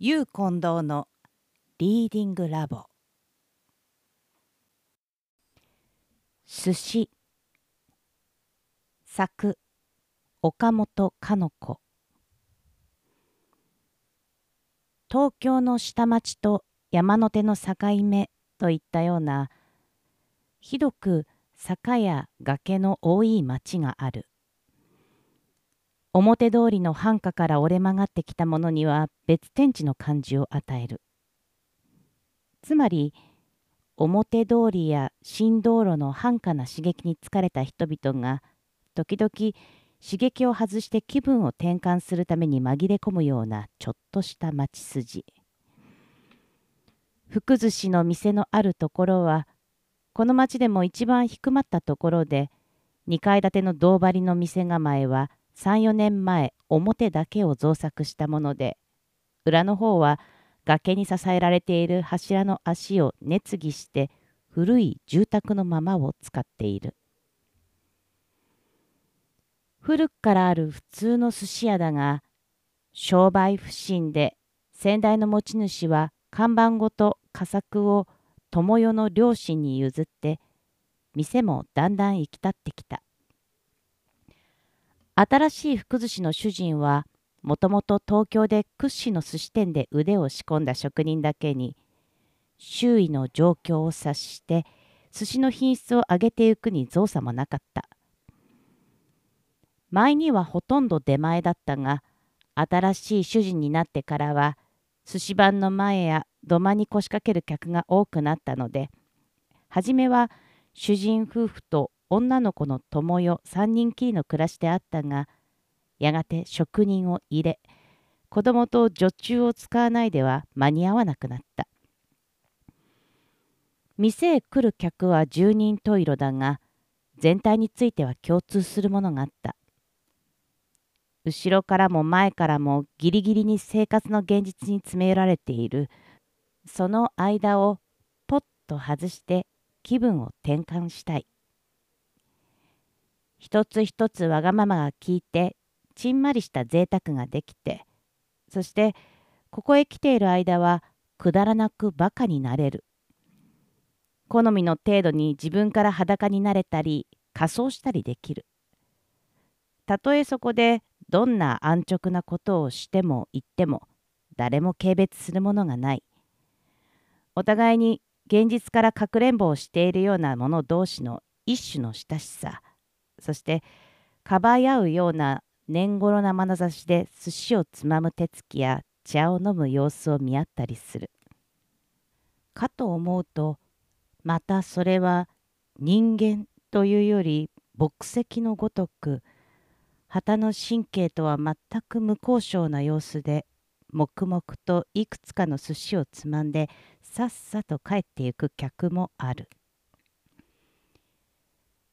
ゆう近藤のリーディングラボ。寿司。作。岡本かの子東京の下町と山手の境目といったようなひどく坂や崖の多い町がある。表通りの繁華から折れ曲がってきたものには別天地の感じを与える。つまり表通りや新道路の繁華な刺激に疲れた人々が時々刺激を外して気分を転換するために紛れ込むようなちょっとした町筋。福寿司の店のあるところはこの町でも一番低まったところで2階建ての銅張りの店構えは34年前表だけを造作したもので裏の方は崖に支えられている柱の足を熱ぎして古い住宅のままを使っている。古くからある普通の寿司屋だが商売不振で先代の持ち主は看板ごと佳作を友代の両親に譲って店もだんだん行き立ってきた。新しい福寿司の主人はもともと東京で屈指の寿司店で腕を仕込んだ職人だけに周囲の状況を察して寿司の品質を上げていくに造作もなかった。前にはほとんど出前だったが新しい主人になってからは寿司番の前や土間に腰掛ける客が多くなったので初めは主人夫婦と女の子の友よ3人きりの暮らしであったがやがて職人を入れ子供と女中を使わないでは間に合わなくなった。店へ来る客は十人十色だが全体については共通するものがあった。後ろからも前からもギリギリに生活の現実に詰め寄られている。その間をポッと外して気分を転換したい。一つ一つわがままが効いてちんまりした贅沢ができてそしてここへ来ている間はくだらなくバカになれる。好みの程度に自分から裸になれたり仮装したりできる。たとえそこでどんな安直なことをしても言っても誰も軽蔑するものがない。お互いに現実からかくれんぼをしているような者同士の一種の親しさ。そしてかばい合うような年頃な眼差しで寿司をつまむ手つきや茶を飲む様子を見合ったりする。かと思うとまたそれは人間というより牧石のごとく旗の神経とは全く無交渉な様子で黙々といくつかの寿司をつまんでさっさと帰っていく客もある。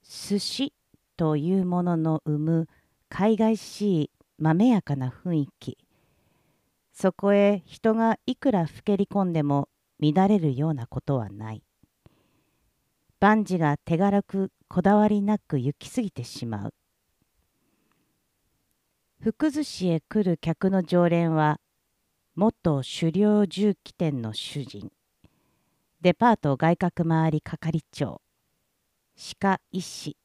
寿司というものの生む海外しいまめやかな雰囲気。そこへ人がいくらふけり込んでも乱れるようなことはない。万事が手軽くこだわりなく行き過ぎてしまう。福寿司へ来る客の常連は元狩猟重機店の主人。デパート外郭回り係長。歯科医師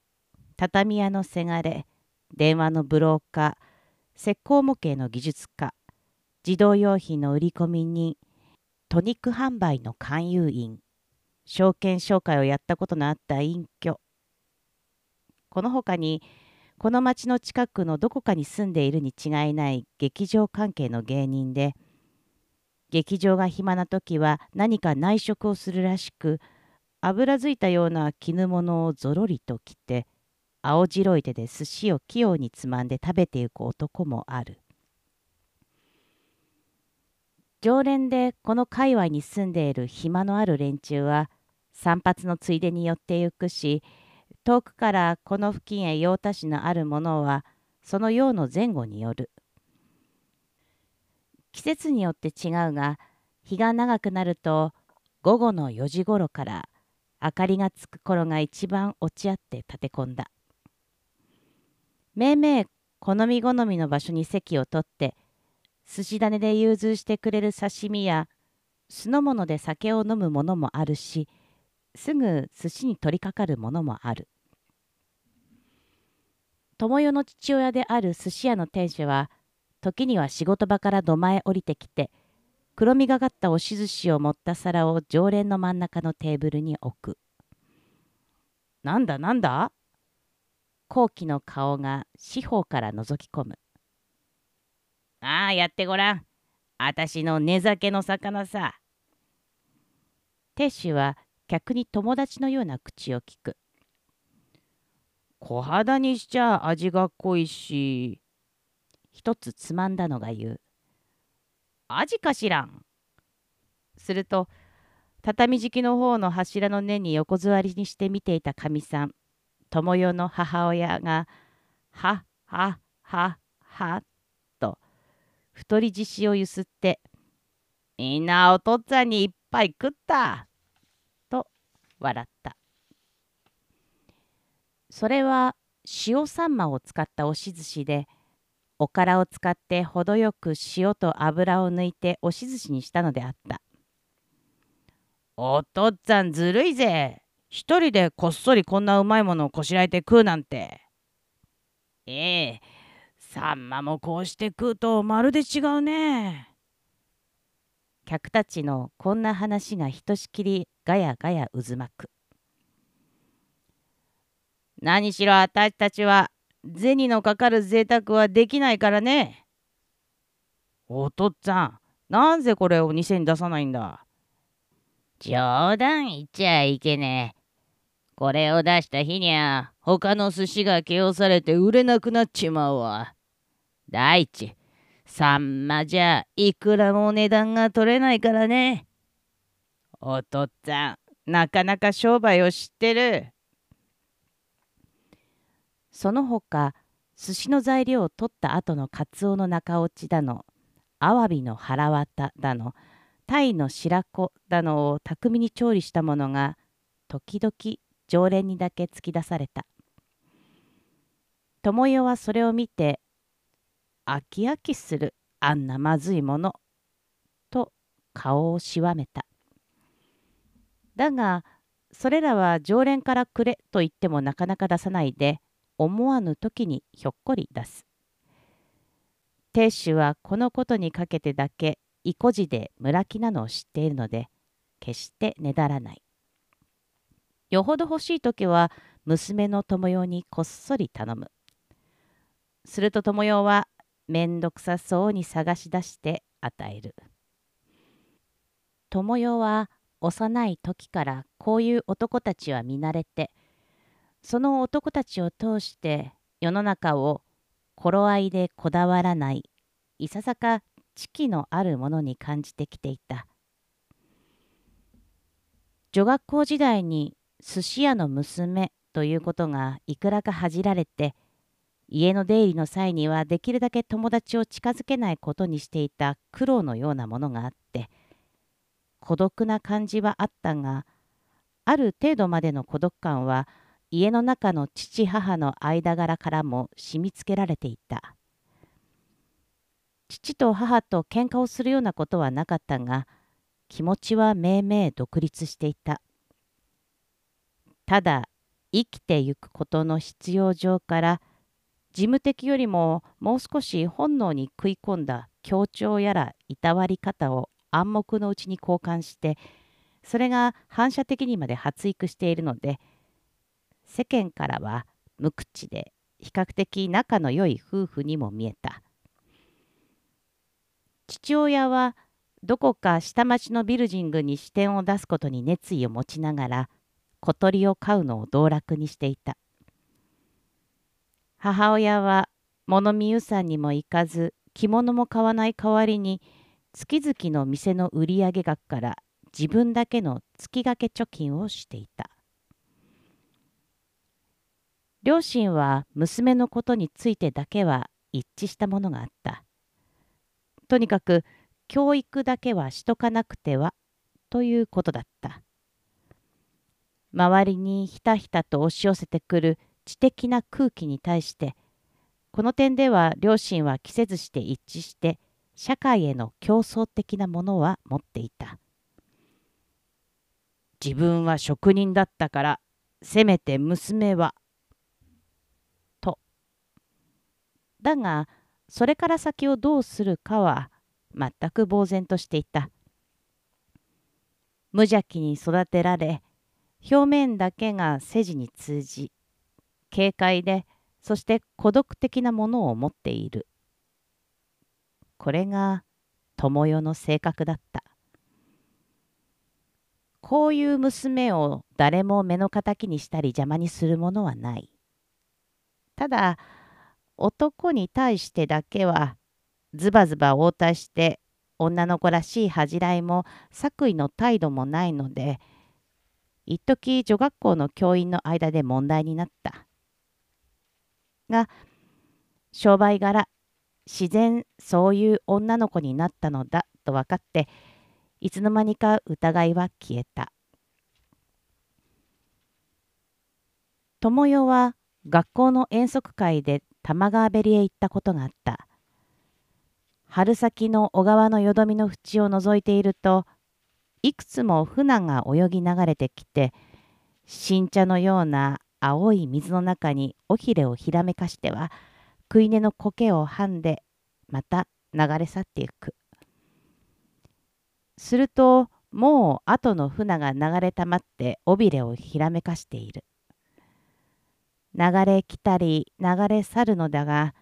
畳屋のせがれ電話のブローカー石膏模型の技術家自動用品の売り込み人トニック販売の勧誘員証券紹介をやったことのあった隠居。この他にこの町の近くのどこかに住んでいるに違いない劇場関係の芸人で劇場が暇な時は何か内職をするらしく油づいたような絹物をぞろりと着て青白い手で寿司を器用につまんで食べていく男もある。常連でこの界隈に住んでいる暇のある連中は散髪のついでに寄ってゆくし遠くからこの付近へ用足しのあるものはその用の前後による。季節によって違うが日が長くなると午後の4時ごろから明かりがつく頃が一番落ち合って立て込んだ。めいめい好み好みの場所に席を取って寿司種で融通してくれる刺身や酢の物で酒を飲むものもあるしすぐ寿司に取りかかるものもある。友代の父親である寿司屋の店主は時には仕事場から土間へ降りてきて黒みがかった押し寿司を持った皿を常連の真ん中のテーブルに置くなんだなんだ？後期の顔が四方から覗き込む。ああやってごらん。あたしの寝酒の魚さ。亭主は客に友達のような口を聞く。小肌にしちゃ味が濃いし。一つつまんだのが言う。味かしらん。すると畳敷きの方の柱の根に横座りにして見ていたかみさん。友代の母親が「はっはっはっは」と太り獅子をゆすって「みんなお父っつぁんにいっぱい食った」と笑った。それは塩サンマを使った押し寿司でおからを使って程よく塩と油を抜いて押し寿司にしたのであったお父っつぁんずるいぜ一人でこっそりこんなうまいものをこしらえて食うなんて。ええ、サンマもこうして食うとまるで違うね。客たちのこんな話がひとしきりガヤガヤ渦巻く。何しろ私たちは銭のかかる贅沢はできないからね。お父っつぁん、なぜこれを店に出さないんだ冗談言っちゃいけねえ。これを出した日にゃ、他の寿司が気をされて売れなくなっちまうわ。第一、サンマじゃいくらも値段が取れないからね。お父っつぁん、なかなか商売を知ってる。その他、寿司の材料を取った後のカツオの中落ちだの、アワビの腹綿だの、タイの白子だのを巧みに調理したものが時々常連にだけ突き出された。友代はそれを見て飽き飽きするあんなまずいものと顔をしわめた。だがそれらは常連からくれと言ってもなかなか出さないで思わぬ時にひょっこり出す。亭主はこのことにかけてだけ意固地で村木なのを知っているので決してねだらない。よほど欲しい時は娘の友よにこっそり頼む。すると友よはめんどくさそうに探し出して与える。友よは幼い時からこういう男たちは見慣れてその男たちを通して世の中を頃合いでこだわらないいささか知気のあるものに感じてきていた。女学校時代に寿司屋の娘ということがいくらか恥じられて家の出入りの際にはできるだけ友達を近づけないことにしていた苦労のようなものがあって孤独な感じはあったがある程度までの孤独感は家の中の父母の間柄からも染みつけられていた。父と母と喧嘩をするようなことはなかったが気持ちはめいめい独立していたただ生きてゆくことの必要上から事務的よりももう少し本能に食い込んだ協調やらいたわり方を暗黙のうちに交換してそれが反射的にまで発育しているので世間からは無口で比較的仲の良い夫婦にも見えた。父親はどこか下町のビルジングに支店を出すことに熱意を持ちながら小鳥を飼うのを道楽にしていた。母親は物見湯さんにも行かず着物も買わない代わりに月々の店の売上額から自分だけの月掛け貯金をしていた。両親は娘のことについてだけは一致したものがあった。とにかく教育だけはしとかなくてはということだった。周りにひたひたと押し寄せてくる知的な空気に対してこの点では両親は着せずして一致して社会への競争的なものは持っていた。自分は職人だったからせめて娘はと。だがそれから先をどうするかは全く呆然としていた。無邪気に育てられ表面だけが世事に通じ軽快でそして孤独的なものを持っている。これが友よの性格だった。こういう娘を誰も目の敵にしたり邪魔にするものはない。ただ男に対してだけはズバズバ応対して女の子らしい恥じらいも作為の態度もないので一時女学校の教員の間で問題になった。が商売柄自然そういう女の子になったのだと分かっていつの間にか疑いは消えた。友代は学校の遠足会で玉川べりへ行ったことがあった。春先の小川のよどみの縁を覗いているといくつも船が泳ぎ流れてきて新茶のような青い水の中に尾ひれをひらめかしては食い根の苔をはんでまた流れ去っていく。するともう後の船が流れたまって尾びれをひらめかしている。流れ来たり流れ去るのだが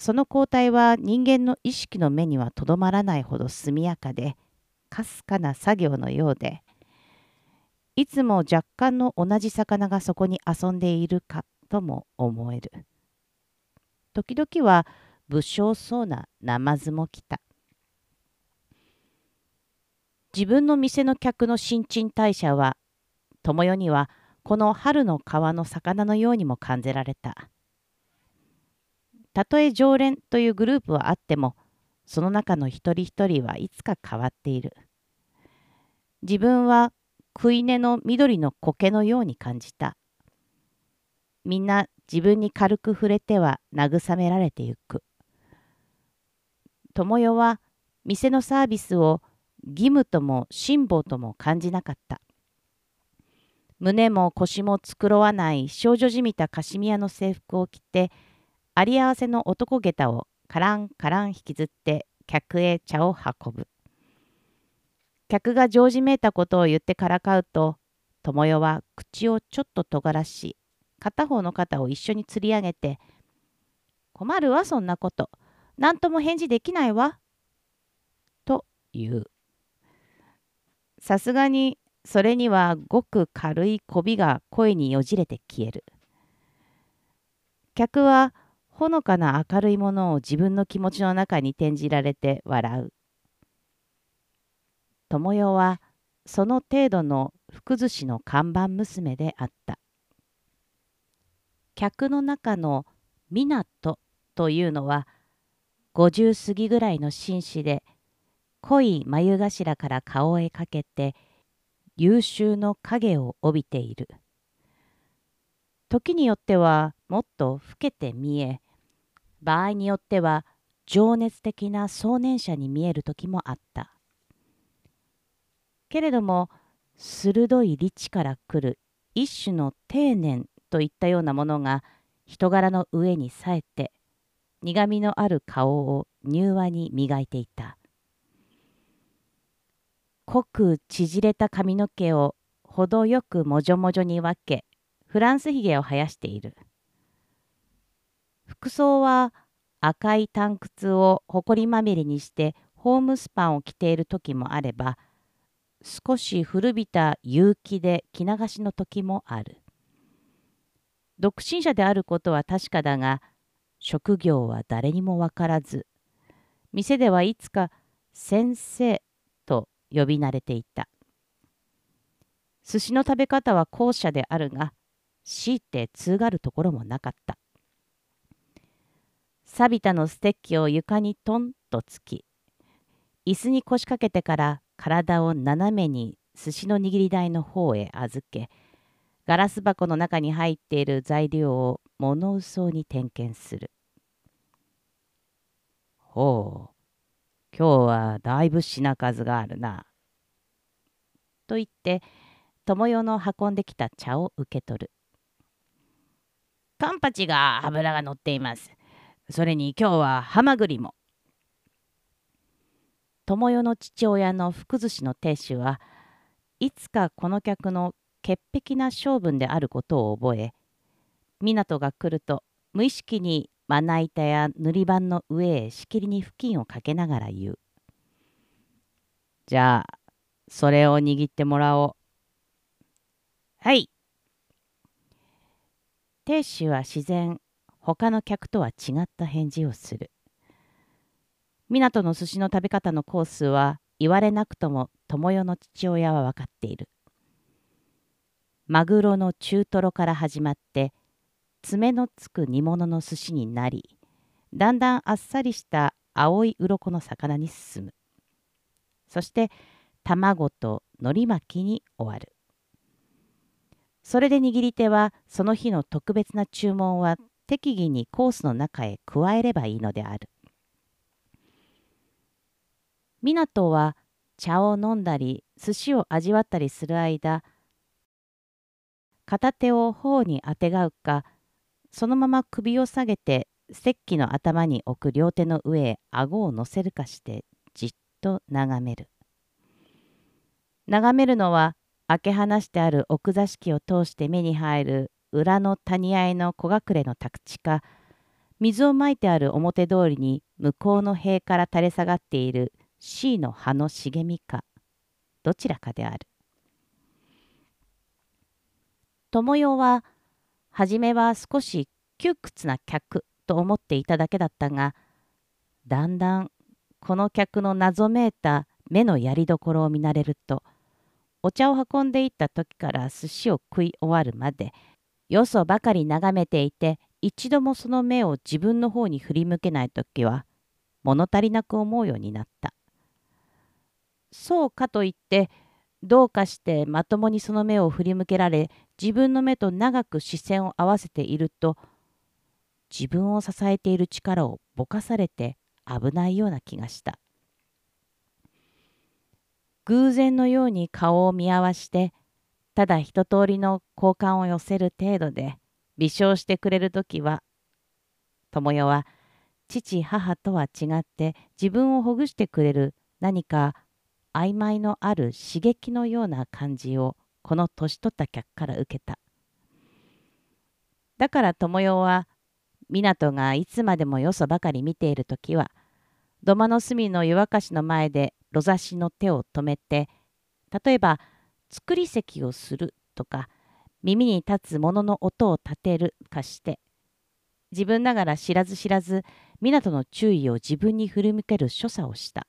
その交代は人間の意識の目にはとどまらないほど速やかでかすかな作業のようでいつも若干の同じ魚がそこに遊んでいるかとも思える。時々は武将そうなナマズも来た。自分の店の客の新陳代謝は友よにはこの春の川の魚のようにも感じられた。たとえ常連というグループはあってもその中の一人一人はいつか変わっている。自分は食い根の緑の苔のように感じた。みんな自分に軽く触れては慰められてゆく。友よは店のサービスを義務とも辛抱とも感じなかった。胸も腰も繕わない少女じみたカシミヤの制服を着てあり合わせの男下駄をカランカラン引きずって客へ茶を運ぶ。客が常時めいたことを言ってからかうと、友よは口をちょっと尖らし、片方の肩を一緒に釣り上げて、困るわ、そんなこと。何とも返事できないわ。と言う。さすがにそれにはごく軽いこびが声によじれて消える。客はほのかな明るいものを自分の気持ちの中に転じられて笑う。友よはその程度の福寿司の看板娘であった。客の中の湊というのは50過ぎぐらいの紳士で濃い眉頭から顔へかけて優秀の影を帯びている。時によってはもっと老けて見え場合によっては情熱的な壮年者に見える時もあったけれども鋭い理智から来る一種の定年といったようなものが人柄の上にさえて苦みのある顔を柔和に磨いていた。濃く縮れた髪の毛を程よくもじょもじょに分けフランスひげを生やしている。服装は赤い短靴をほこりまみれにしてホームスパンを着ている時もあれば少し古びた結城で着流しの時もある独身者であることは確かだが職業は誰にも分からず店ではいつか先生と呼び慣れていた寿司の食べ方は後者であるが強いて通がるところもなかった。錆びたのステッキを床にトンとつき、椅子に腰掛けてから体を斜めに寿司の握り台の方へ預け、ガラス箱の中に入っている材料を物嘘に点検する。ほう、今日はだいぶ品数があるな。と言って友代の運んできた茶を受け取る。カンパチが油が乗っています。それに今日はハマグリも。友代の父親の福寿司の亭主はいつかこの客の潔癖な性分であることを覚え港が来ると無意識にまな板や塗り板の上へしきりに布巾をかけながら言う。じゃあそれを握ってもらおう。はい。亭主は自然他の客とは違った返事をする。港の寿司の食べ方のコースは言われなくとも友代の父親は分かっている。マグロの中トロから始まって爪のつく煮物の寿司になりだんだんあっさりした青い鱗の魚に進む。そして卵と海苔巻きに終わる。それで握り手はその日の特別な注文は適宜にコースの中へ加えればいいのである。港は茶を飲んだり寿司を味わったりする間片手を頬にあてがうかそのまま首を下げて石器の頭に置く両手の上へ顎を乗せるかしてじっと眺める。眺めるのは開け放してある奥座敷を通して目に入る裏の谷合の小隠れの宅地か水をまいてある表通りに向こうの塀から垂れ下がっている C の葉の茂みかどちらかである友代は初めは少し窮屈な客と思っていただけだったがだんだんこの客の謎めいた目のやりどころを見慣れるとお茶を運んでいった時から寿司を食い終わるまでよそばかり眺めていて一度もその目を自分の方に振り向けない時は物足りなく思うようになった。そうかといってどうかしてまともにその目を振り向けられ自分の目と長く視線を合わせていると自分を支えている力をぼかされて危ないような気がした。偶然のように顔を見合わしてただ一通りの好感を寄せる程度で微笑してくれる時は友代は父母とは違って自分をほぐしてくれる何か曖昧のある刺激のような感じをこの年取った客から受けた。だから友代は湊がいつまでもよそばかり見ている時は土間の隅の湯沸かしの前でろざしの手を止めて例えば作り席をするとか耳に立つものの音を立てるかして自分ながら知らず知らず湊の注意を自分に振り向ける所作をした。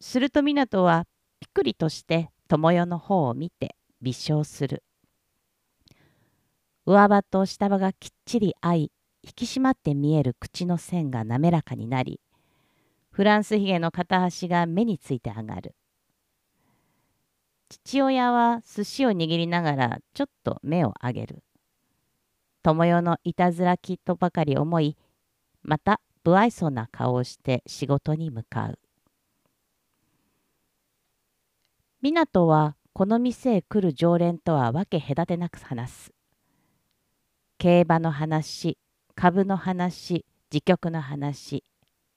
すると湊はぴくりとして友代の方を見て微笑する。上歯と下歯がきっちり合い引き締まって見える口の線が滑らかになりフランスひげの片端が目について上がる。父親は寿司を握りながらちょっと目を上げる。友代のいたずらきとばかり思いまた不愛想な顔をして仕事に向かう。湊はこの店へ来る常連とはわけ隔てなく話す。競馬の話、株の話、自局の話、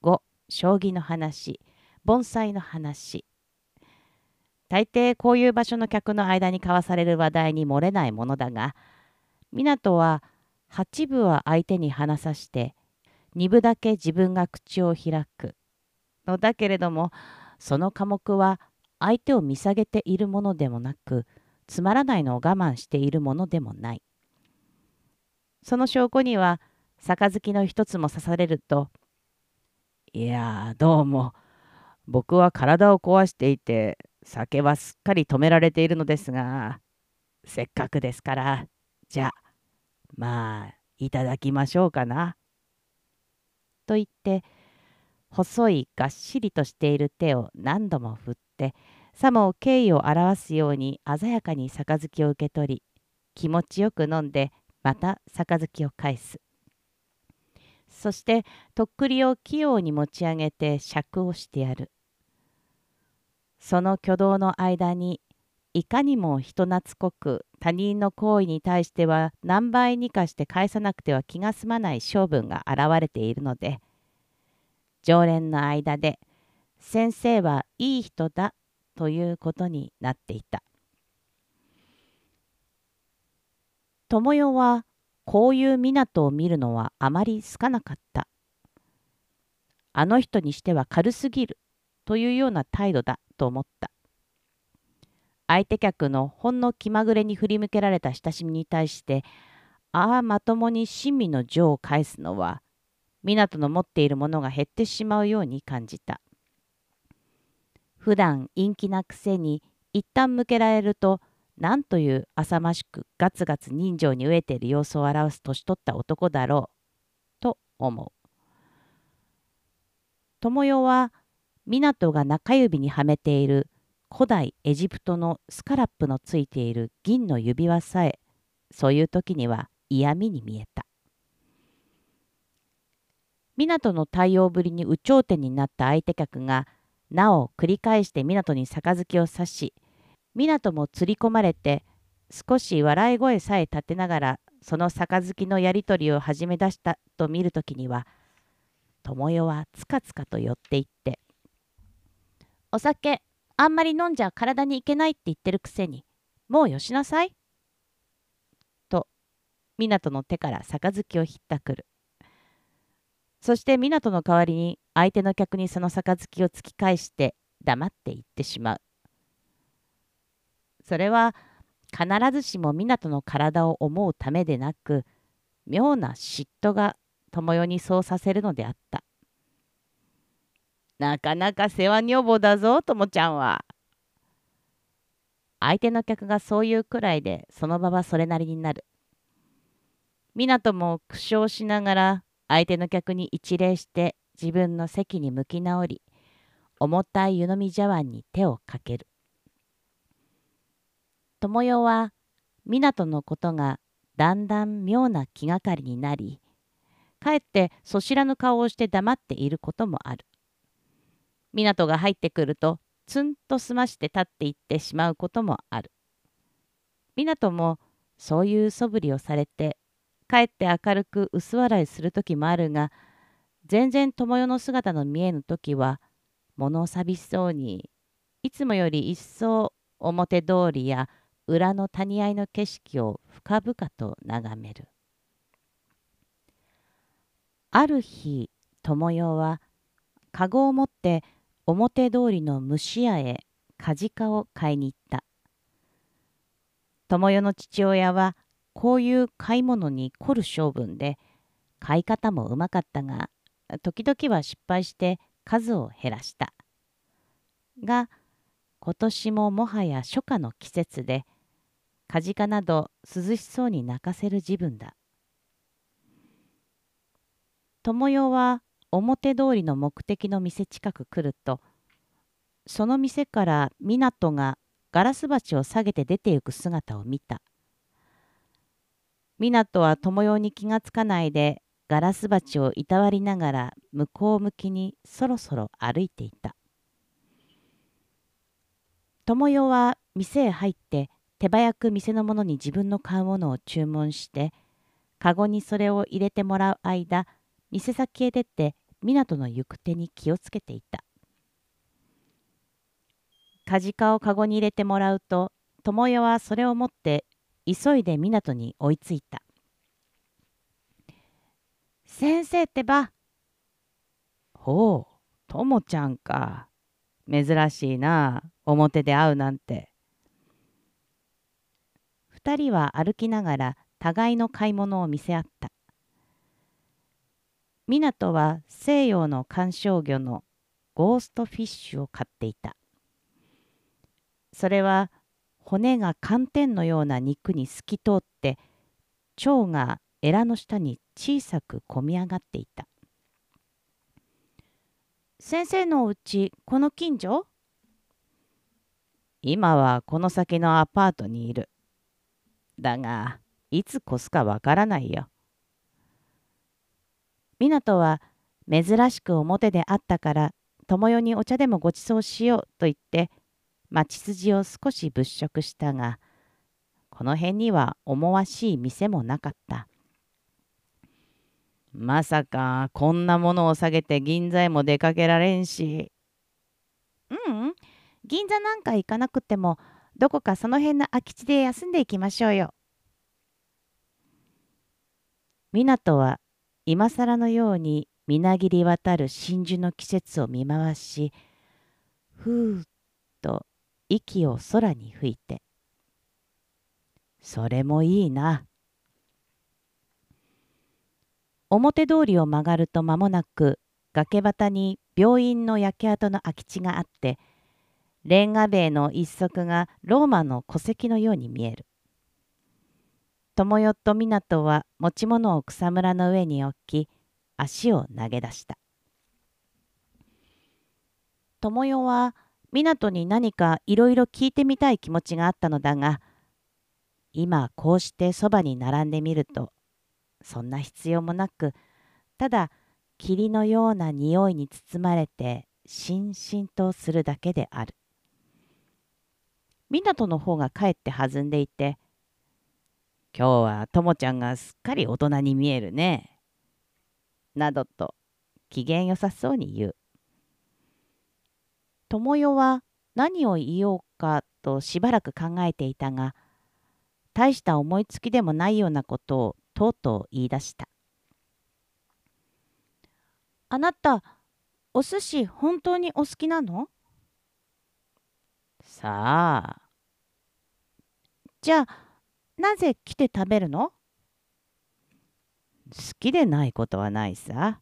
語、将棋の話、盆栽の話。大抵こういう場所の客の間に交わされる話題に漏れないものだが、湊は八部は相手に話さして二部だけ自分が口を開くのだけれどもその科目は相手を見下げているものでもなくつまらないのを我慢しているものでもない。その証拠には杯の一つも刺されると「いやどうも僕は体を壊していて酒はすっかり止められているのですがせっかくですからじゃあまあいただきましょうかな」と言って細いがっしりとしている手を何度も振ってさも敬意を表すように鮮やかに杯を受け取り気持ちよく飲んでまた杯を返すそしてとっくりを器用に持ち上げて尺をしてやる。その挙動の間にいかにも人懐っこく他人の行為に対しては何倍にかして返さなくては気が済まない性分が現れているので常連の間で先生はいい人だということになっていた。友代はこういう港を見るのはあまり好かなかった。あの人にしては軽すぎるというような態度だと思った。相手客のほんの気まぐれに振り向けられた親しみに対してああまともに親身の情を返すのは湊の持っているものが減ってしまうように感じた。普段陰気なくせに一旦向けられるとなんという浅ましくガツガツ人情に飢えている様子を表す年取った男だろうと思う。友代は湊が中指にはめている古代エジプトのスカラップのついている銀の指輪さえそういう時には嫌味に見えた。湊の対応ぶりに有頂天になった相手客がなお繰り返して湊に杯を刺し湊も釣り込まれて少し笑い声さえ立てながらその杯のやり取りを始め出したと見るときには友代はつかつかと寄っていって「お酒あんまり飲んじゃ体にいけないって言ってるくせにもうよしなさい」と湊の手から杯をひったくる。そして湊の代わりに相手の客にその杯を突き返して黙って行ってしまうそれは必ずしも湊の体を思うためでなく妙な嫉妬が友代にそうさせるのであった。なかなか世話女房だぞ友ちゃんは。相手の客がそういうくらいでその場はそれなりになる。湊も苦笑しながら相手の客に一礼して自分の席に向き直り重たい湯飲み茶碗に手をかける。友代は湊のことがだんだん妙な気がかりになりかえってそしらぬ顔をして黙っていることもある。湊が入ってくるとツンと済まして立っていってしまうこともある。湊もそういう素振りをされてかえって明るく薄笑いする時もあるが全然友代の姿の見えぬ時は物寂しそうにいつもより一層表通りや裏の谷合の景色を深々と眺める。ある日、友代は、かごを持って表通りの虫屋へカジカを買いに行った。友代の父親は、こういう買い物に凝る性分で、買い方もうまかったが、時々は失敗して数を減らした。が、今年ももはや初夏の季節で、カジカなど涼しそうに泣かせる自分だ。友代は表通りの目的の店近く来るとその店から湊がガラス鉢を下げて出て行く姿を見た。湊は友代に気がつかないでガラス鉢をいたわりながら向こう向きにそろそろ歩いていた。友代は店へ入って手早く店の者に自分の買うものを注文してカゴにそれを入れてもらう間店先へ出て港の行く手に気をつけていたカジカをカゴに入れてもらうと友代はそれを持って急いで港に追いついた「先生ってば」ほうともちゃんか珍しいな表で会うなんて2人は歩きながら互いの買い物を見せ合った。湊は西洋の観賞魚のゴーストフィッシュを買っていた。それは骨が寒天のような肉に透き通って腸がエラの下に小さくこみ上がっていた。先生のお家この近所？今はこの先のアパートにいる。だが、いつ越すかわからないよ。湊は珍しく表であったから友よにお茶でもごちそうしようと言って町筋を少し物色したがこの辺には思わしい店もなかった。まさかこんなものを下げて銀座へも出かけられんし。ううん、銀座なんか行かなくてもどこかその辺の空き地で休んでいきましょうよ。湊は今更のようにみなぎり渡る真珠の季節を見回しふーっと息を空に吹いてそれもいいな表通りを曲がると間もなく崖端に病院の焼け跡の空き地があってレンガ塀の一足がローマの戸籍のように見える。友よと湊は持ち物を草むらの上に置き足を投げ出した。友よは湊に何かいろいろ聞いてみたい気持ちがあったのだが今こうしてそばに並んでみるとそんな必要もなくただ霧のような匂いに包まれてしんしんとするだけである。湊の方がかえって弾んでいて「今日はともちゃんがすっかり大人に見えるね」などと機嫌よさそうに言う。友よは何を言おうかとしばらく考えていたが大した思いつきでもないようなことをとうとう言い出した。あなた、お寿司本当にお好きなの？さあ。じゃあ、なぜ来て食べるの？好きでないことはないさ。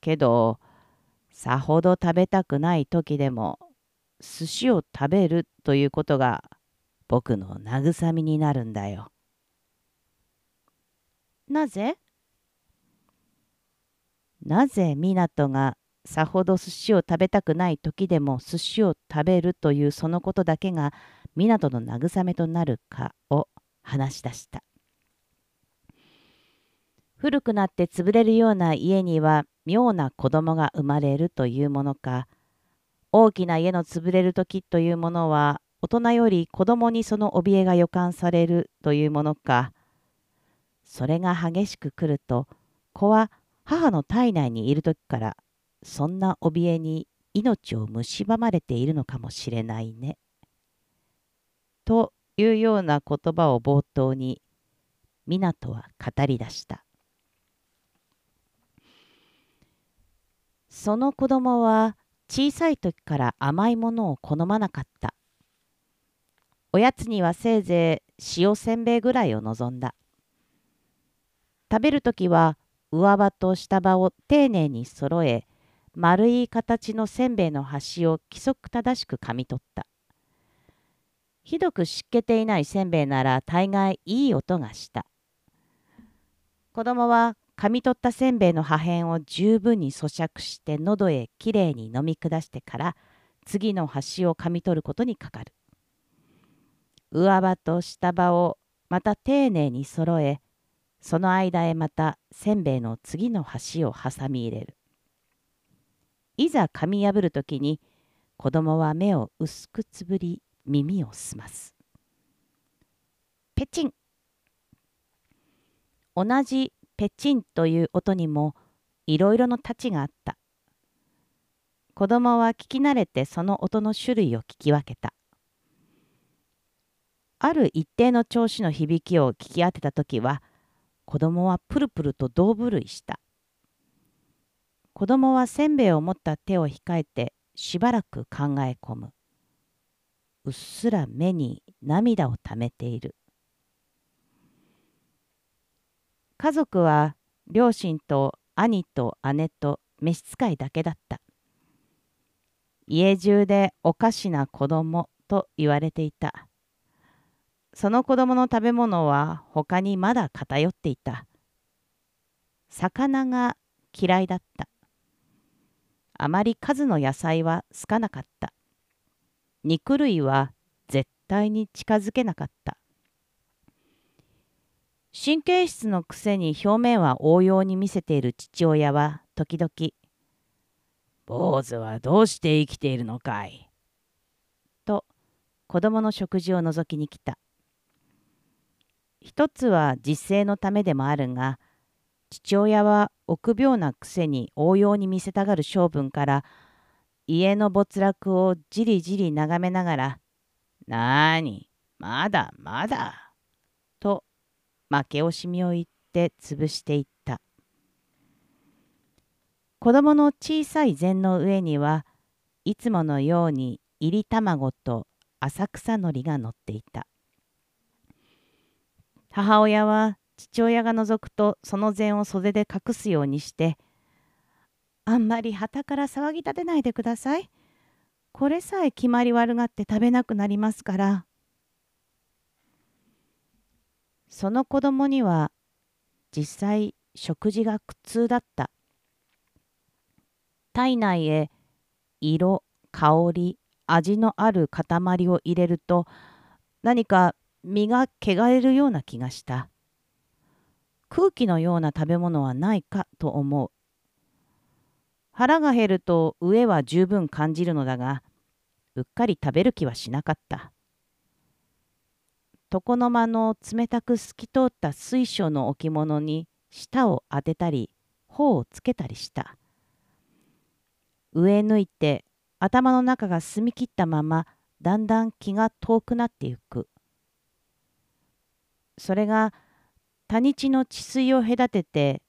けど、さほど食べたくない時でも、寿司を食べるということが僕の慰みになるんだよ。なぜ？なぜ湊がさほど寿司を食べたくない時でも寿司を食べるというそのことだけが湊の慰めとなるかを話し出した。古くなって潰れるような家には妙な子供が生まれるというものか大きな家の潰れる時というものは大人より子供にその怯えが予感されるというものかそれが激しく来ると子は母の体内にいる時からそんな怯えに命を蝕まれているのかもしれないね。というような言葉を冒頭に湊は語り出した。その子供は小さい時から甘いものを好まなかった。おやつにはせいぜい塩せんべいぐらいを望んだ。食べるときは上歯と下歯を丁寧に揃え丸い形のせんべいの端を規則正しく噛み取った。ひどく湿気ていないせんべいなら大概いい音がした。子供は噛み取ったせんべいの破片を十分に咀嚼して喉へきれいに飲み下してから次の端を噛み取ることにかかる。上歯と下歯をまた丁寧に揃えその間へまたせんべいの次の端を挟み入れる。いざ噛み破るときに子供は目を薄くつぶり耳を澄ます。ペチン同じペチンという音にもいろいろの太刀があった。子供は聞き慣れてその音の種類を聞き分けた。ある一定の調子の響きを聞き当てた時は子供はプルプルと胴震いした。子供はせんべいを持った手を控えてしばらく考え込む。うっすら目に涙をためている。家族は両親と兄と姉と召使いだけだった。家中でおかしな子供と言われていた。その子供の食べ物は他にまだ偏っていた。魚が嫌いだった。あまり数の野菜は好かなかった。肉類は絶対に近づけなかった。神経質のくせに表面は応用に見せている父親は時々「坊主はどうして生きているのかい?」と子供の食事を覗きに来た。一つは実勢のためでもあるが父親は臆病なくせに応用に見せたがる性分から家の没落をじりじり眺めながら「なーにまだまだ」負け惜しみを言って潰していった。子供の小さい膳の上にはいつものようにいり卵と浅草のりが乗っていた。母親は父親が覗くとその膳を袖で隠すようにして「あんまり旗から騒ぎ立てないでください。これさえ決まり悪がって食べなくなりますから」その子供には実際食事が苦痛だった体内へ色香り味のある塊を入れると何か身が汚れるような気がした。空気のような食べ物はないかと思う。腹が減ると上は十分感じるのだが、うっかり食べる気はしなかった。床の間の冷たく透き通った水晶の置物に舌を当てたり、頬をつけたりした。上抜いて頭の中が澄み切ったままだんだん気が遠くなってゆく。それが谷地の治水を隔てて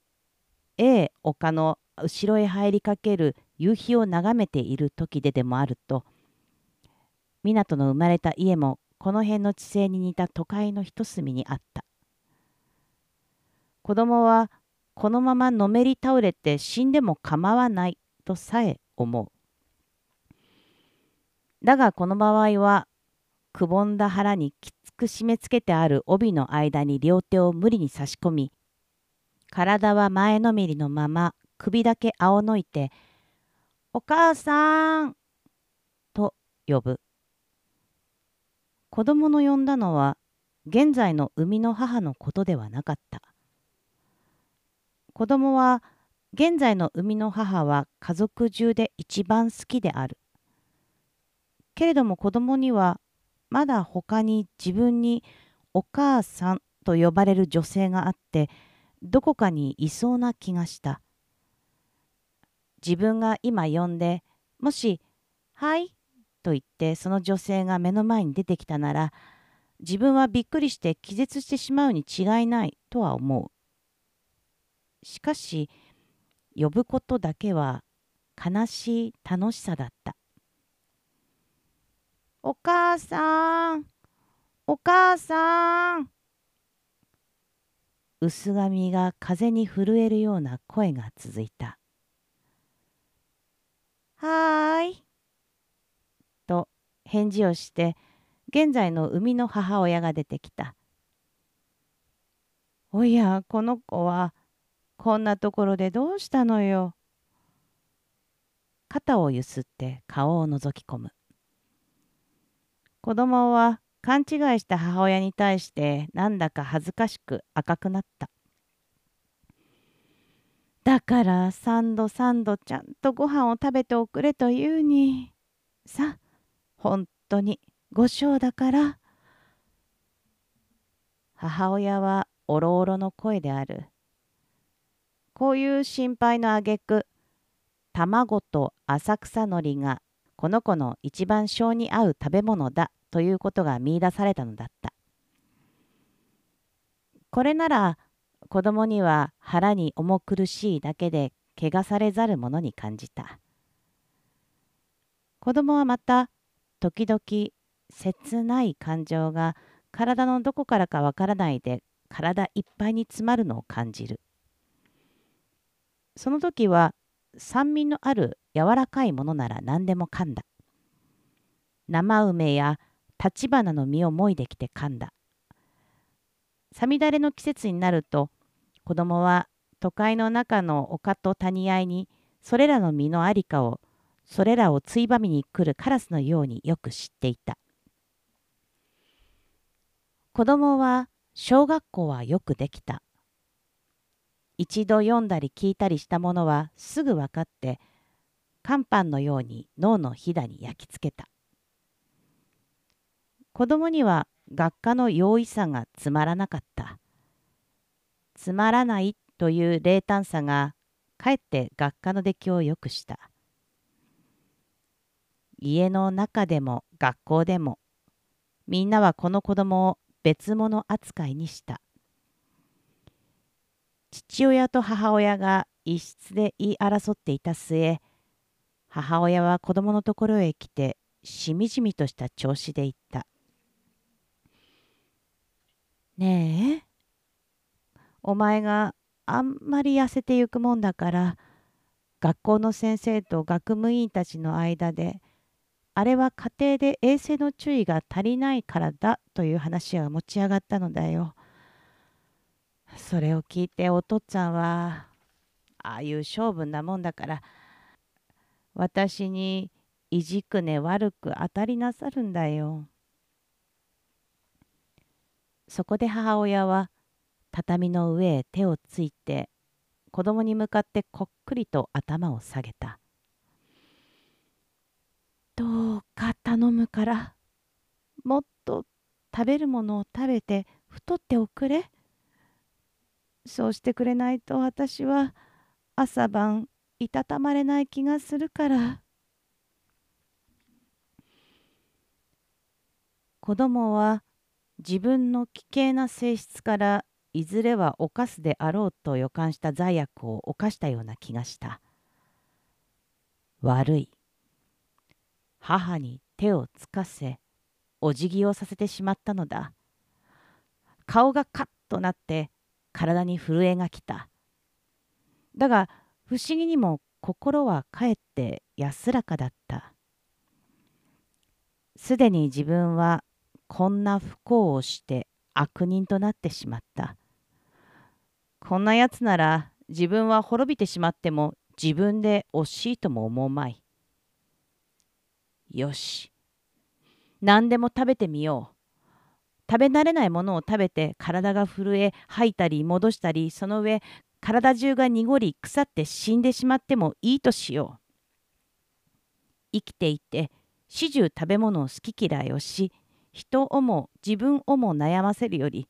A 丘の後ろへ入りかける夕日を眺めている時ででもあると湊の生まれた家もこの辺の地勢に似た都会の一隅にあった子供はこのままのめり倒れて死んでも構わないとさえ思うだがこの場合はくぼんだ腹にきつく締め付けてある帯の間に両手を無理に差し込み体は前のめりのまま首だけ青のいて「お母さん!」と呼ぶ子供の呼んだのは現在の生みの母のことではなかった。子供は現在の生みの母は家族中で一番好きである。けれども子供にはまだ他に自分にお母さんと呼ばれる女性があってどこかにいそうな気がした。自分が今呼んでもし「はい」と言ってその女性が目の前に出てきたなら自分はびっくりして気絶してしまうに違いないとは思うしかし呼ぶことだけは悲しい楽しさだったお母さん、お母さん。薄髪が風に震えるような声が続いた。はーい。返事をして現在の生みの母親が出てきた。おやこの子はこんなところでどうしたのよ。肩をゆすって顔を覗き込む。子供は勘違いした母親に対してなんだか恥ずかしく赤くなった。だから三度三度ちゃんとご飯を食べておくれというに。さ、本当にご性だから。母親はおろおろの声である。こういう心配のあげく、卵と浅草のりがこの子の一番性に合う食べ物だということが見いだされたのだった。これなら子供には腹に重苦しいだけで汚されざるものに感じた。子供はまた時々切ない感情が体のどこからかわからないで体いっぱいに詰まるのを感じる。その時は酸味のある柔らかいものなら何でも噛んだ。生梅や立花の実をもいできて噛んだ。さみだれの季節になると子供は都会の中の丘と谷合にそれらの実のありかをそれらをついばみに来るカラスのようによく知っていた。子供は小学校はよくできた。一度読んだり聞いたりしたものはすぐ分かって乾パンのように脳のひだに焼き付けた。子供には学科の容易さがつまらなかった。つまらないという冷淡さがかえって学科の出来を良くした。家の中でも学校でもみんなはこの子供を別物扱いにした。父親と母親が一室で言い争っていた末母親は子供のところへ来てしみじみとした調子で言った「ねえお前があんまり痩せてゆくもんだから学校の先生と学務員たちの間であれは家庭で衛生の注意が足りないからだという話が持ち上がったのだよ。それを聞いてお父っつぁんはああいう性分なもんだから私にいじくね悪く当たりなさるんだよ。そこで母親は畳の上へ手をついて子供に向かってこっくりと頭を下げた。どうか頼むからもっと食べるものを食べて太っておくれ。そうしてくれないと私は朝晩いたたまれない気がするから。子供は自分の奇形な性質からいずれは犯すであろうと予感した罪悪を犯したような気がした。悪い。母に手をつかせお辞儀をさせてしまったのだ。顔がカッとなって体に震えがきた。だが不思議にも心はかえって安らかだった。すでに自分はこんな不幸をして悪人となってしまった。こんなやつなら自分は滅びてしまっても自分で惜しいとも思うまい。よし。何でも食べてみよう。食べ慣れないものを食べて体が震え吐いたり戻したりその上体中が濁り腐って死んでしまってもいいとしよう。生きていて始終食べ物を好き嫌いをし人をも自分をも悩ませるより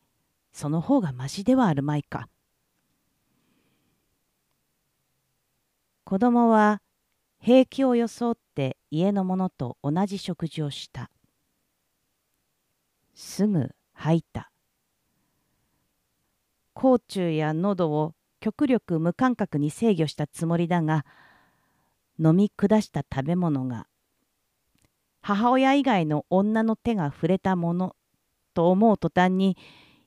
その方がましではあるまいか。子供は平気を装って家の者と同じ食事をした。すぐ吐いた。甲虫や喉を極力無感覚に制御したつもりだが飲み下した食べ物が母親以外の女の手が触れたものと思う途端に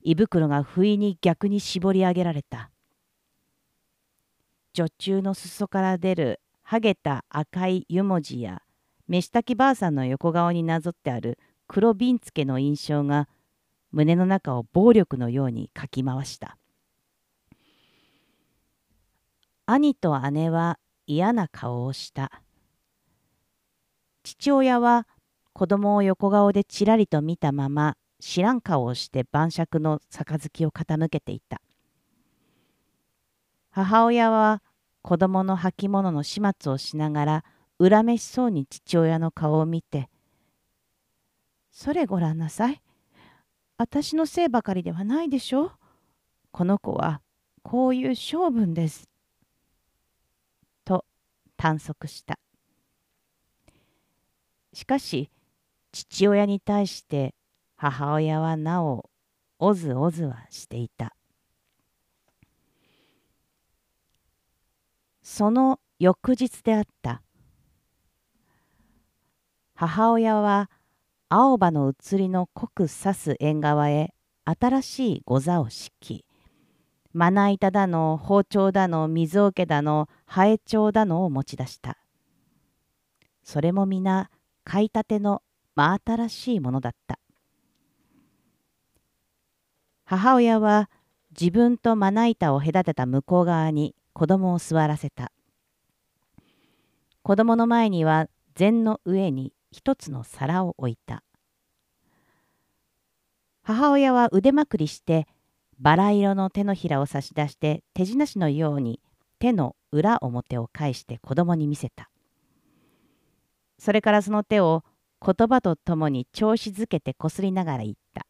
胃袋が不意に逆に絞り上げられた。女中の裾から出るはげた赤い湯文字や飯炊きばあさんの横顔になぞってある黒瓶付けの印象が胸の中を暴力のようにかき回した。兄と姉は嫌な顔をした。父親は子供を横顔でちらりと見たまま知らん顔をして晩酌の杯を傾けていた。母親は子供の履物の始末をしながら恨めしそうに父親の顔を見て「それごらんなさい。私のせいばかりではないでしょう。この子はこういう性分です。」と短足した。しかし父親に対して母親はなおおずおずはしていた。その翌日であった。母親は青葉の移りの濃く刺す縁側へ新しい御座を敷きまな板だの包丁だの水桶だのハエ帳だのを持ち出した。それも皆買いたての真新しいものだった。母親は自分とまな板を隔てた向こう側に子供を座らせた。子供の前には禅の上に一つの皿を置いた。母親は腕まくりしてバラ色の手のひらを差し出して手品師のように手の裏表を返して子供に見せた。それからその手を言葉とともに調子づけてこすりながら言った。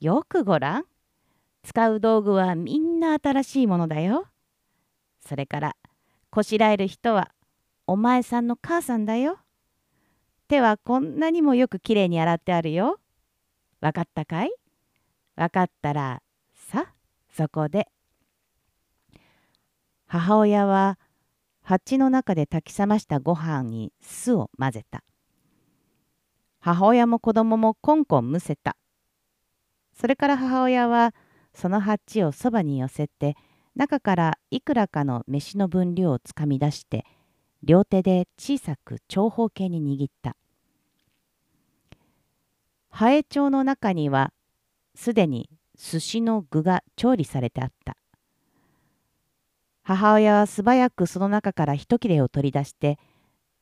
よくごらん。使う道具はみんな新しいものだよ。それからこしらえる人はお前さんの母さんだよ。手はこんなにもよくきれいに洗ってあるよ。わかったかい？わかったらさそこで。母親は鉢の中で炊き冷ましたご飯に酢を混ぜた。母親も子供もコンコンむせた。それから母親はその鉢をそばに寄せて中からいくらかの飯の分量をつかみ出して両手で小さく長方形に握った。ハエ帳の中にはすでに寿司の具が調理されてあった。母親は素早くその中から一切れを取り出して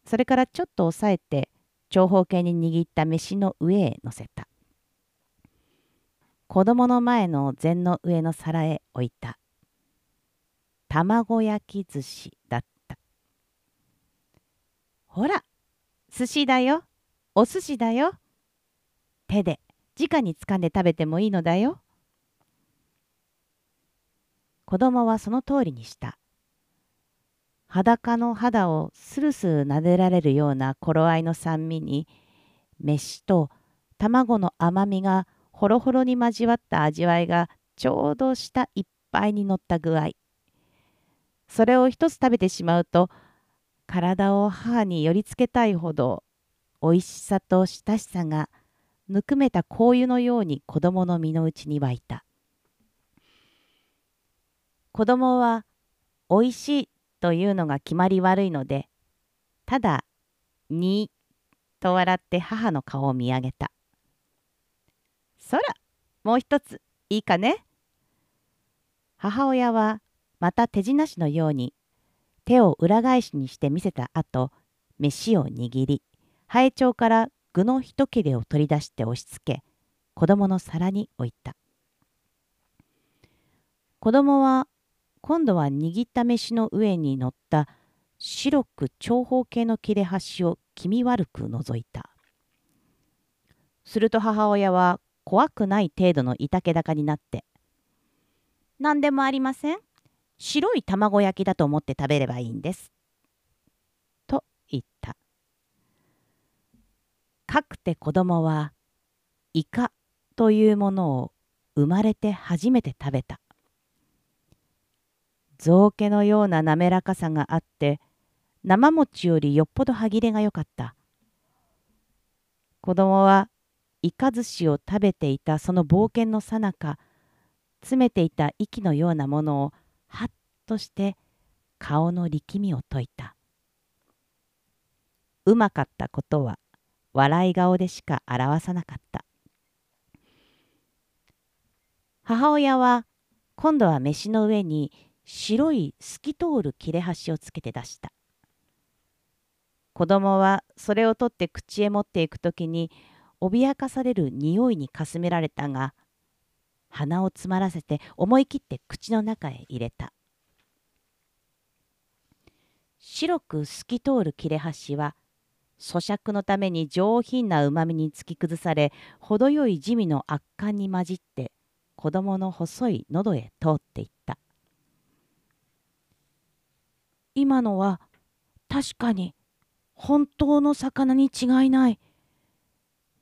それからちょっと押さえて長方形に握った飯の上へ乗せた子供の前の膳の上の皿へ置いた。卵焼き寿司だった。ほら寿司だよ。お寿司だよ。手で直に掴んで食べてもいいのだよ。子供はその通りにした。裸の肌をスルスル撫でられるような頃合いの酸味に、飯と卵の甘みがほろほろに交わった味わいがちょうど下いっぱいに乗った具合。それを一つ食べてしまうと、体を母に寄りつけたいほど、おいしさと親しさがぬくめた香油のように子供の身の内に湧いた。子供はおいしいというのが決まり悪いので、ただ、に、と笑って母の顔を見上げた。そら、もう一つ、いいかね？母親はまた手品師のように手を裏返しにして見せた後、飯を握り、ハエ帳から具の一切れを取り出して押し付け、子供の皿に置いた。子供は今度は握った飯の上に乗った白く長方形の切れ端を気味悪く覗いた。すると母親は怖くない程度のいたけ高になって「何でもありません。白い卵焼きだと思って食べればいいんです。」と言った。かくて子供はイカというものを生まれて初めて食べた。造形のような滑らかさがあって生餅よりよっぽど歯切れが良かった子供はイカ寿司を食べていたその冒険のさなか詰めていた息のようなものをはっとして顔の力みを解いた。うまかったことは笑い顔でしか表さなかった。母親は今度は飯の上に白い透き通る切れ端をつけて出した。子供はそれを取って口へ持っていくときに脅かされる匂いにかすめられたが鼻を詰まらせて思い切って口の中へ入れた白く透き通る切れ端は咀嚼のために上品なうまみに突き崩され程よい地味の圧巻に混じって子供の細い喉へ通っていった今のは確かに本当の魚に違いない。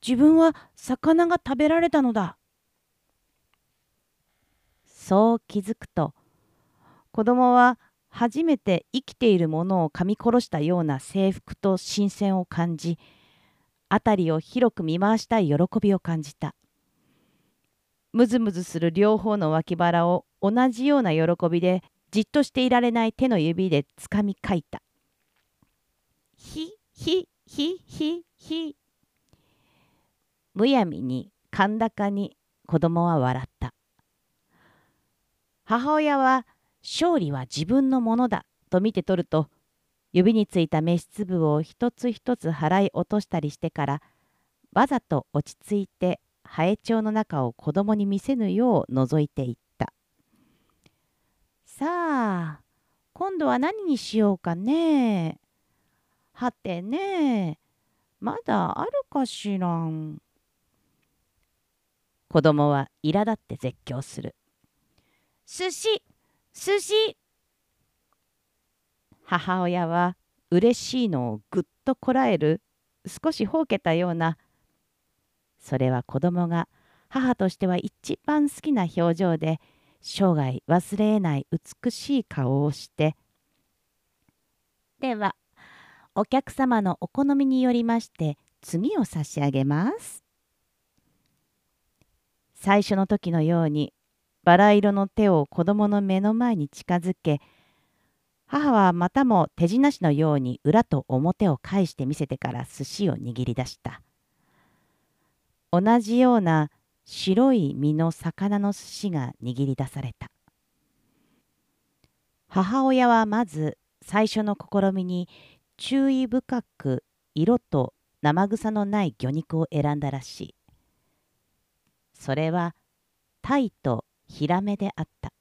自分は魚が食べられたのだ。そう気づくと子供は初めて生きているものを噛み殺したような制服と新鮮を感じ辺りを広く見回したい喜びを感じたむずむずする両方の脇腹を同じような喜びでじっとしていられない手の指でつかみかいた。ひ、ひ、ひ、ひ、ひ。むやみに甲高に子供は笑った。母親は勝利は自分のものだと見て取ると指についた飯粒を一つ一つ払い落としたりしてからわざと落ち着いてハエ帳の中を子供に見せぬよう覗いていった。さあ今度は何にしようかね。はてねまだあるかしらん。子供は苛立って絶叫する。寿司寿司。母親は嬉しいのをぐっとこらえる。少しほうけたような。それは子供が母としては一番好きな表情で生涯忘れえない美しい顔をして。ではお客様のお好みによりまして次を差し上げます。最初の時のようにバラ色の手を子供の目の前に近づけ母はまたも手品師のように裏と表を返してみせてから寿司を握り出した。同じような白い身の魚の寿司が握り出された。母親はまず最初の試みに注意深く色と生臭のない魚肉を選んだらしい。それは鯛とヒラメであった。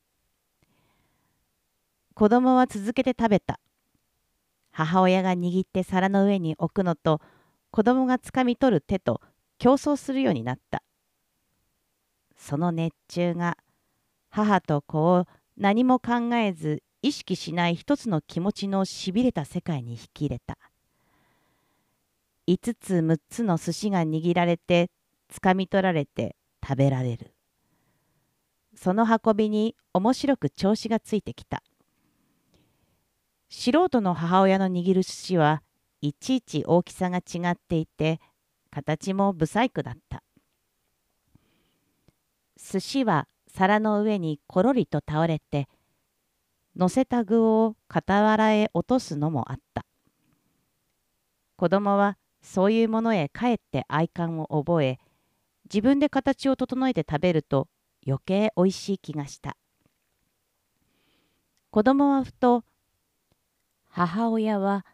子供は続けて食べた。母親が握って皿の上に置くのと子供がつかみ取る手と競争するようになった。その熱中が母と子を何も考えず意識しない一つの気持ちのしびれた世界に引き入れた。5つ6つの寿司が握られてつかみ取られて食べられる。その運びに面白く調子がついてきた。素人の母親の握る寿司はいちいち大きさが違っていて形も不細工だった。寿司は皿の上にころりと倒れて乗せた具を傍らへ落とすのもあった。子供はそういうものへかえって愛感を覚え自分で形を整えて食べると余計おいしい気がした。子供はふと母親は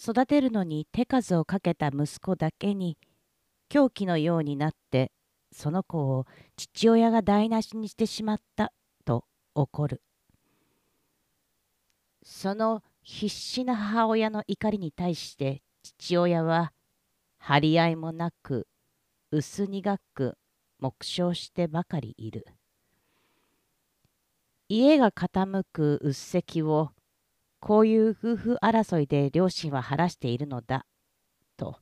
育てるのに手数をかけた息子だけに狂気のようになってその子を父親が台無しにしてしまったと怒る。その必死な母親の怒りに対して父親は張り合いもなく薄苦く黙唱してばかりいる。家が傾くうっせきをこういう夫婦争いで両親は晴らしているのだと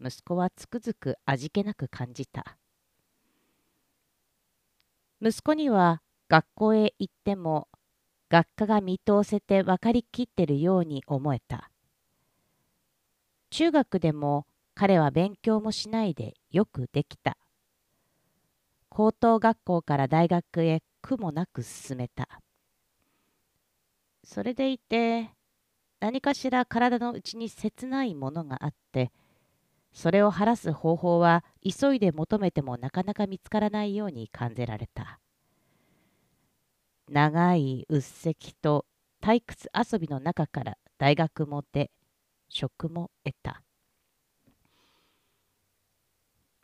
息子はつくづく味気なく感じた。息子には学校へ行っても学科が見通せて分かりきってるように思えた。中学でも彼は勉強もしないでよくできた。高等学校から大学へ苦もなく進めた。それでいて何かしら体の内に切ないものがあってそれを晴らす方法は急いで求めてもなかなか見つからないように感じられた。長いうっせきと退屈遊びの中から大学も出職も得た。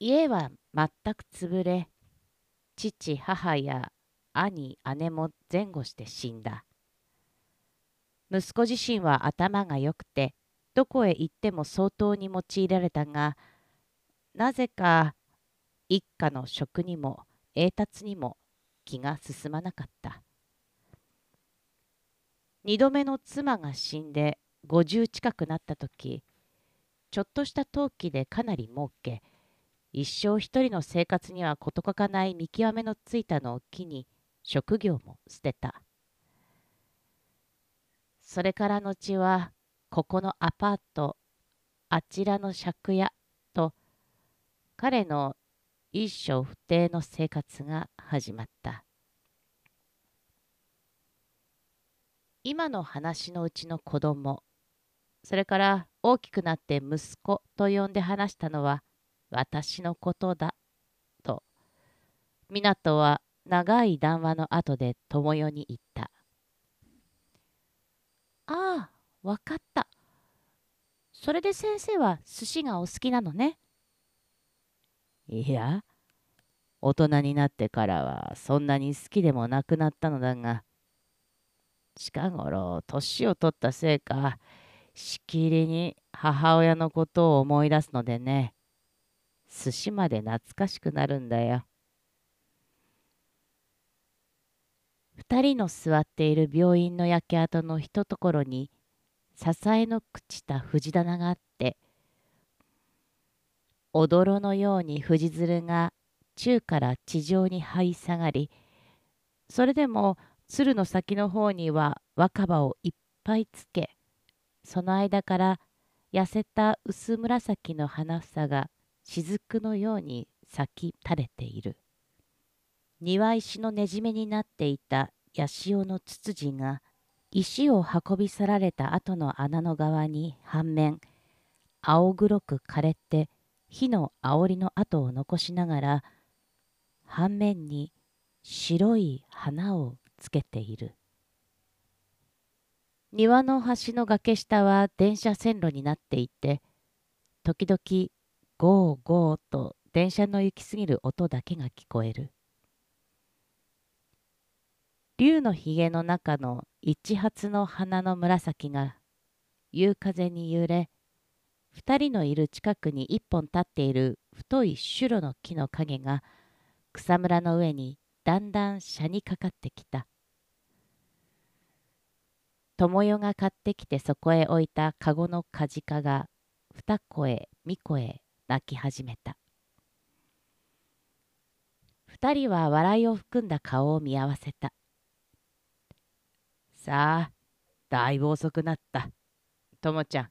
家は全く潰れ父母や兄姉も前後して死んだ。息子自身は頭が良くてどこへ行っても相当に用いられたがなぜか一家の職にも栄達にも気が進まなかった。二度目の妻が死んで50近くなった時ちょっとした陶器でかなり儲け一生一人の生活には事欠かない見極めのついたのを機に職業も捨てた。それから後はここのアパートあちらの借家と彼の一生不定の生活が始まった。今の話のうちの子供それから大きくなって息子と呼んで話したのは私のことだと湊は長い談話の後で友よに言ったああ、わかった。それで先生は寿司がお好きなのね。いや、大人になってからはそんなに好きでもなくなったのだが、近頃年を取ったせいか、しきりに母親のことを思い出すのでね、寿司まで懐かしくなるんだよ。二人の座っている病院の焼け跡のひとところに支えの朽ちた藤棚があっておどろのように藤鶴が宙から地上に這い下がりそれでも鶴の先の方には若葉をいっぱいつけその間から痩せた薄紫の花房が雫のように咲き垂れている。庭石のねじめになっていた八潮のツツジが石を運び去られた後の穴の側に半面青黒く枯れて火の煽りの跡を残しながら半面に白い花をつけている庭の端の崖下は電車線路になっていて時々ゴーゴーと電車の行き過ぎる音だけが聞こえる。竜のひげの中の一発の花の紫が夕風に揺れ二人のいる近くに一本立っている太いシュロの木の影が草むらの上にだんだん車にかかってきた。友よが買ってきてそこへ置いた籠のかじかが二声三声泣き始めた二人は笑いを含んだ顔を見合わせたさあ、だいぶ遅くなった。ともちゃん、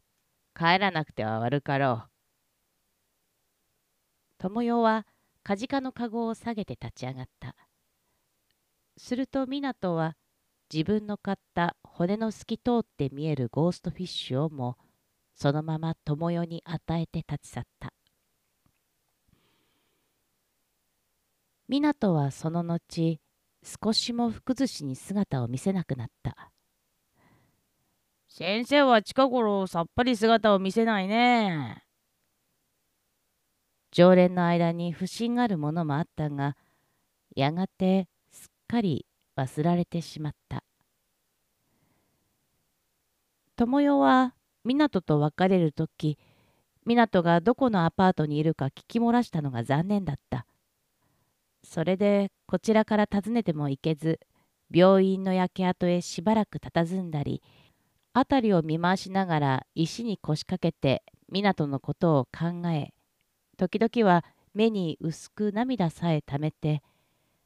帰らなくては悪かろう。友よはかじかのかごを下げて立ち上がった。すると湊は自分の買った骨の透き通って見えるゴーストフィッシュをもそのまま友よに与えて立ち去った。湊はその後少しも福寿司に姿を見せなくなった。先生は近頃さっぱり姿を見せないね。常連の間に不審がるものもあったが、やがてすっかり忘られてしまった。友よは湊と別れる時、湊がどこのアパートにいるか聞き漏らしたのが残念だった。それでこちらから訪ねても行けず病院の焼け跡へしばらく佇んだり辺りを見回しながら石に腰掛けて湊のことを考え時々は目に薄く涙さえためて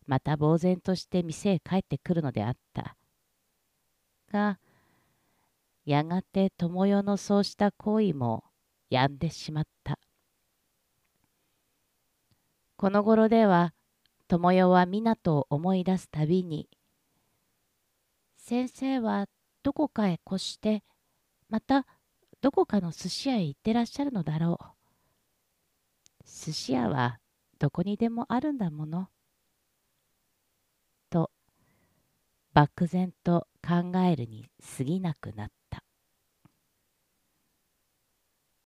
また呆然として店へ帰ってくるのであった。がやがて友よのそうした行為もやんでしまった。この頃では友よは湊を思い出すたびに「先生はどこかへ越してまたどこかの寿司屋へ行ってらっしゃるのだろう」「寿司屋はどこにでもあるんだもの」と漠然と考えるに過ぎなくなった。